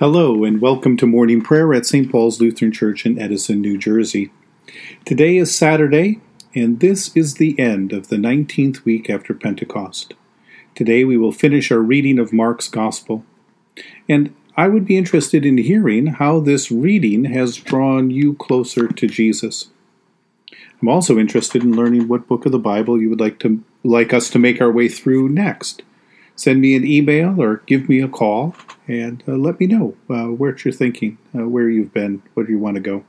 Hello, and welcome to morning prayer at St. Paul's Lutheran Church in Edison, New Jersey. Today is Saturday, and this is the end of the 19th week after Pentecost. Today we will finish our reading of Mark's Gospel, and I would be interested in hearing how this reading has drawn you closer to Jesus. I'm also interested in learning what book of the Bible you would like to like us to make our way through next. Send me an email or give me a call and uh, let me know uh, what you're thinking, uh, where you've been, where you want to go.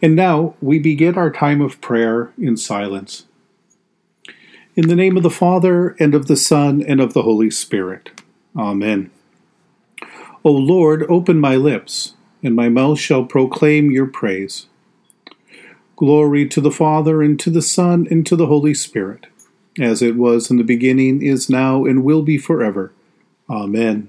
And now we begin our time of prayer in silence. In the name of the Father, and of the Son, and of the Holy Spirit. Amen. O Lord, open my lips, and my mouth shall proclaim your praise. Glory to the Father, and to the Son, and to the Holy Spirit, as it was in the beginning, is now, and will be forever. Amen.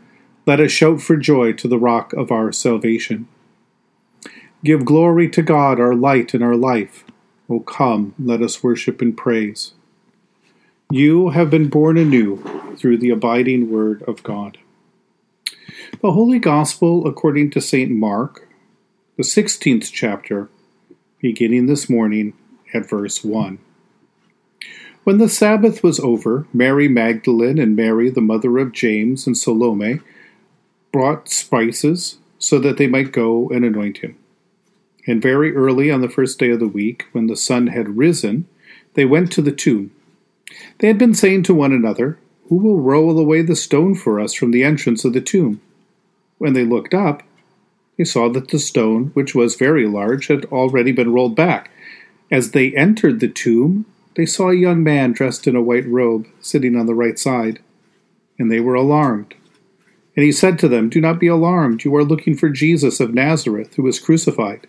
Let us shout for joy to the rock of our salvation. Give glory to God, our light and our life. O come, let us worship and praise. You have been born anew through the abiding word of God. The Holy Gospel according to St. Mark, the 16th chapter, beginning this morning at verse 1. When the Sabbath was over, Mary Magdalene and Mary, the mother of James and Salome, brought spices so that they might go and anoint him. And very early on the first day of the week, when the sun had risen, they went to the tomb. They had been saying to one another, Who will roll away the stone for us from the entrance of the tomb? When they looked up, they saw that the stone, which was very large, had already been rolled back. As they entered the tomb, they saw a young man dressed in a white robe sitting on the right side, and they were alarmed. And he said to them, Do not be alarmed. You are looking for Jesus of Nazareth, who was crucified.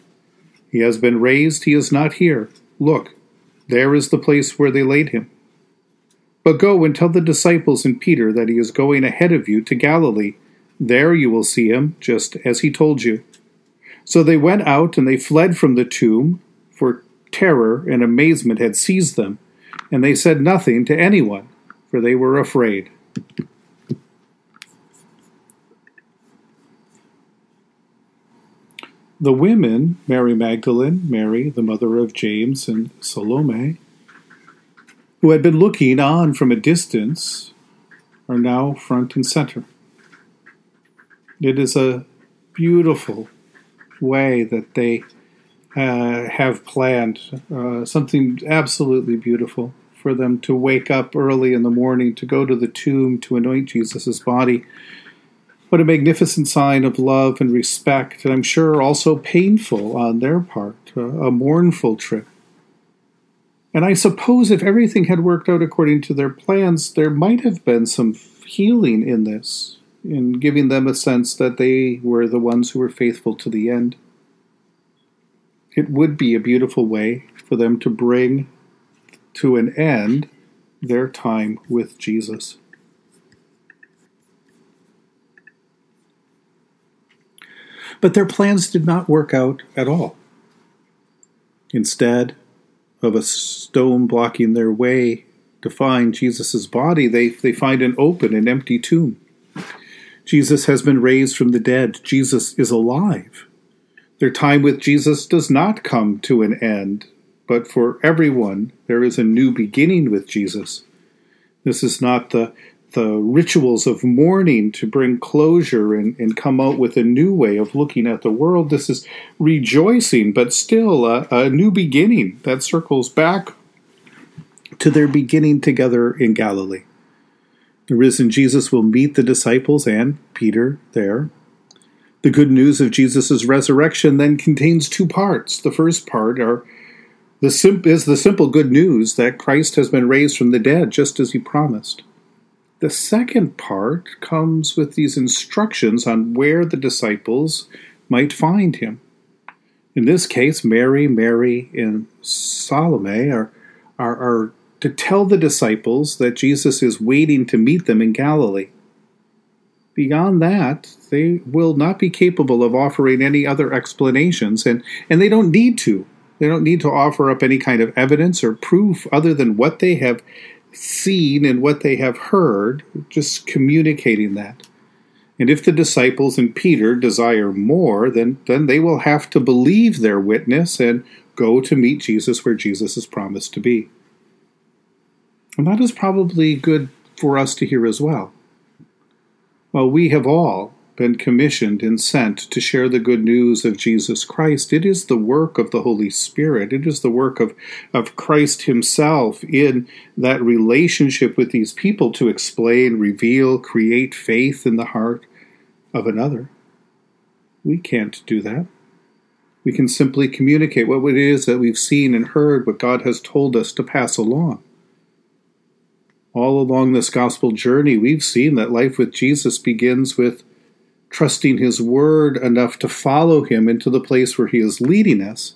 He has been raised. He is not here. Look, there is the place where they laid him. But go and tell the disciples and Peter that he is going ahead of you to Galilee. There you will see him, just as he told you. So they went out and they fled from the tomb, for terror and amazement had seized them, and they said nothing to anyone, for they were afraid. The women, Mary Magdalene, Mary, the mother of James, and Salome, who had been looking on from a distance, are now front and center. It is a beautiful way that they uh, have planned, uh, something absolutely beautiful for them to wake up early in the morning to go to the tomb to anoint Jesus' body what a magnificent sign of love and respect, and I'm sure also painful on their part, uh, a mournful trip. And I suppose if everything had worked out according to their plans, there might have been some healing in this, in giving them a sense that they were the ones who were faithful to the end. It would be a beautiful way for them to bring to an end their time with Jesus. But their plans did not work out at all. Instead of a stone blocking their way to find Jesus' body, they, they find an open and empty tomb. Jesus has been raised from the dead. Jesus is alive. Their time with Jesus does not come to an end, but for everyone, there is a new beginning with Jesus. This is not the the rituals of mourning to bring closure and, and come out with a new way of looking at the world. This is rejoicing, but still a, a new beginning that circles back to their beginning together in Galilee. The risen Jesus will meet the disciples and Peter there. The good news of Jesus' resurrection then contains two parts. The first part are the sim- is the simple good news that Christ has been raised from the dead, just as he promised. The second part comes with these instructions on where the disciples might find him. In this case, Mary, Mary, and Salome are, are, are to tell the disciples that Jesus is waiting to meet them in Galilee. Beyond that, they will not be capable of offering any other explanations, and, and they don't need to. They don't need to offer up any kind of evidence or proof other than what they have seen and what they have heard, just communicating that. And if the disciples and Peter desire more, then, then they will have to believe their witness and go to meet Jesus where Jesus is promised to be. And that is probably good for us to hear as well. Well, we have all been commissioned and sent to share the good news of Jesus Christ. It is the work of the Holy Spirit. It is the work of, of Christ Himself in that relationship with these people to explain, reveal, create faith in the heart of another. We can't do that. We can simply communicate what it is that we've seen and heard, what God has told us to pass along. All along this gospel journey, we've seen that life with Jesus begins with trusting His Word enough to follow Him into the place where He is leading us.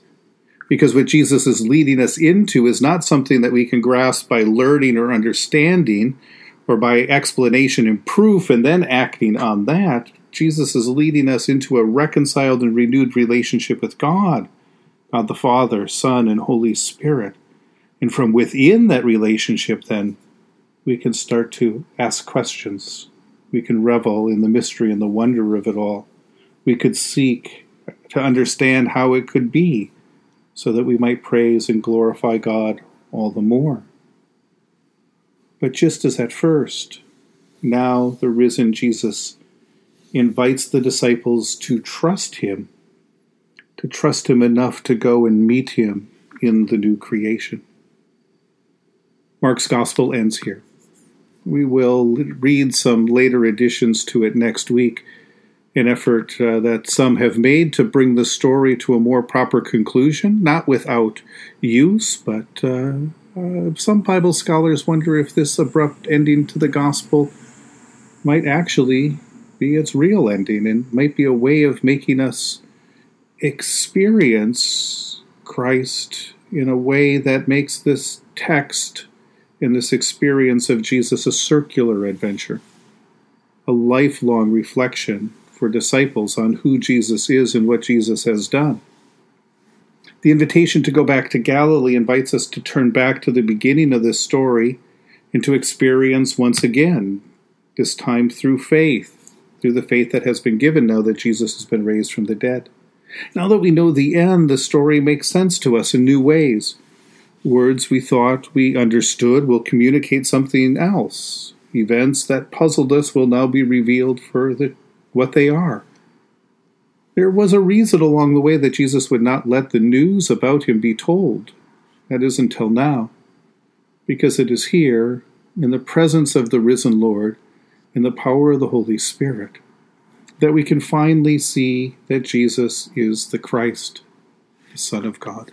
Because what Jesus is leading us into is not something that we can grasp by learning or understanding or by explanation and proof and then acting on that. Jesus is leading us into a reconciled and renewed relationship with God, God the Father, Son, and Holy Spirit. And from within that relationship, then, we can start to ask questions we can revel in the mystery and the wonder of it all. We could seek to understand how it could be so that we might praise and glorify God all the more. But just as at first, now the risen Jesus invites the disciples to trust him, to trust him enough to go and meet him in the new creation. Mark's gospel ends here. We will read some later additions to it next week, an effort uh, that some have made to bring the story to a more proper conclusion, not without use, but uh, uh, some Bible scholars wonder if this abrupt ending to the gospel might actually be its real ending and might be a way of making us experience Christ in a way that makes this text in this experience of Jesus a circular adventure, a lifelong reflection for disciples on who Jesus is and what Jesus has done. The invitation to go back to Galilee invites us to turn back to the beginning of this story and to experience once again, this time through faith, through the faith that has been given now that Jesus has been raised from the dead. Now that we know the end, the story makes sense to us in new ways. Words we thought we understood will communicate something else. Events that puzzled us will now be revealed for the, what they are. There was a reason along the way that Jesus would not let the news about him be told. That is until now. Because it is here, in the presence of the risen Lord, in the power of the Holy Spirit, that we can finally see that Jesus is the Christ, the Son of God.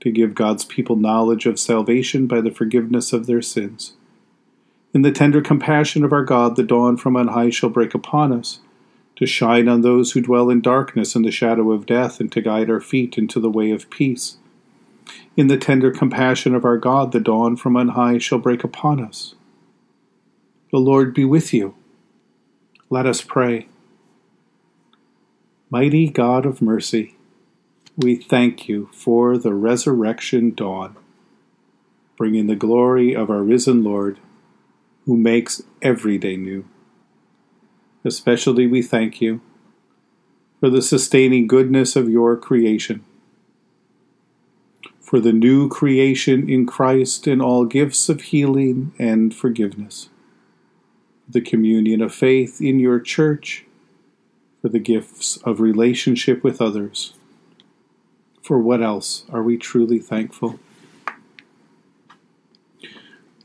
to give God's people knowledge of salvation by the forgiveness of their sins. In the tender compassion of our God, the dawn from on high shall break upon us, to shine on those who dwell in darkness and the shadow of death, and to guide our feet into the way of peace. In the tender compassion of our God, the dawn from on high shall break upon us. The Lord be with you. Let us pray. Mighty God of mercy, we thank you for the resurrection dawn, bringing the glory of our risen Lord, who makes every day new. Especially we thank you for the sustaining goodness of your creation for the new creation in Christ and all gifts of healing and forgiveness, the communion of faith in your church, for the gifts of relationship with others. For what else are we truly thankful?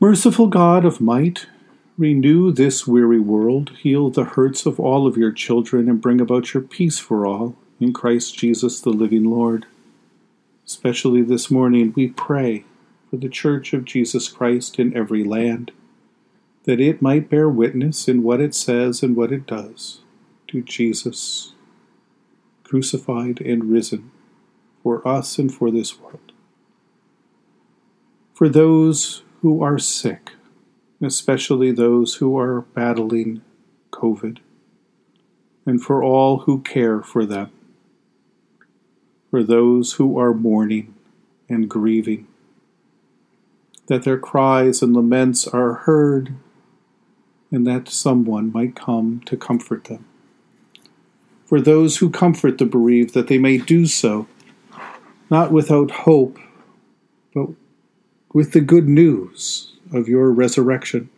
Merciful God of might, renew this weary world, heal the hurts of all of your children, and bring about your peace for all, in Christ Jesus the living Lord. Especially this morning, we pray for the Church of Jesus Christ in every land, that it might bear witness in what it says and what it does to Jesus, crucified and risen, for us and for this world. For those who are sick, especially those who are battling COVID, and for all who care for them for those who are mourning and grieving, that their cries and laments are heard, and that someone might come to comfort them. For those who comfort the bereaved, that they may do so, not without hope, but with the good news of your resurrection.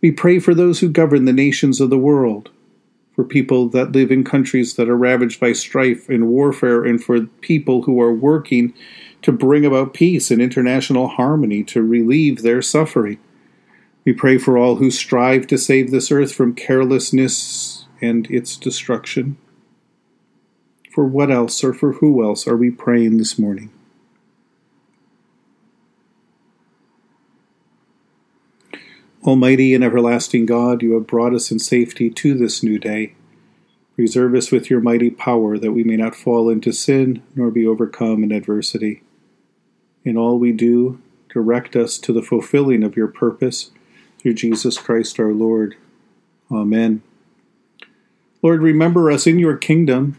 We pray for those who govern the nations of the world for people that live in countries that are ravaged by strife and warfare, and for people who are working to bring about peace and international harmony to relieve their suffering. We pray for all who strive to save this earth from carelessness and its destruction. For what else or for who else are we praying this morning? Almighty and everlasting God, you have brought us in safety to this new day. Preserve us with your mighty power, that we may not fall into sin nor be overcome in adversity. In all we do, direct us to the fulfilling of your purpose through Jesus Christ our Lord. Amen. Lord, remember us in your kingdom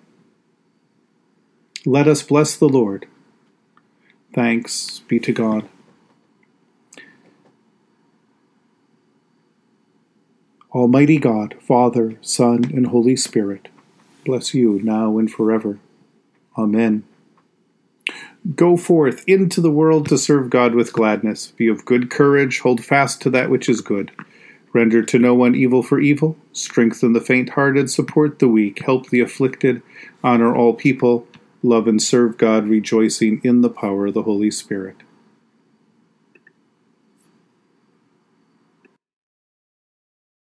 Let us bless the Lord. Thanks be to God. Almighty God, Father, Son, and Holy Spirit, bless you now and forever. Amen. Go forth into the world to serve God with gladness. Be of good courage, hold fast to that which is good. Render to no one evil for evil. Strengthen the faint hearted, support the weak, help the afflicted, honor all people, love and serve God, rejoicing in the power of the Holy Spirit.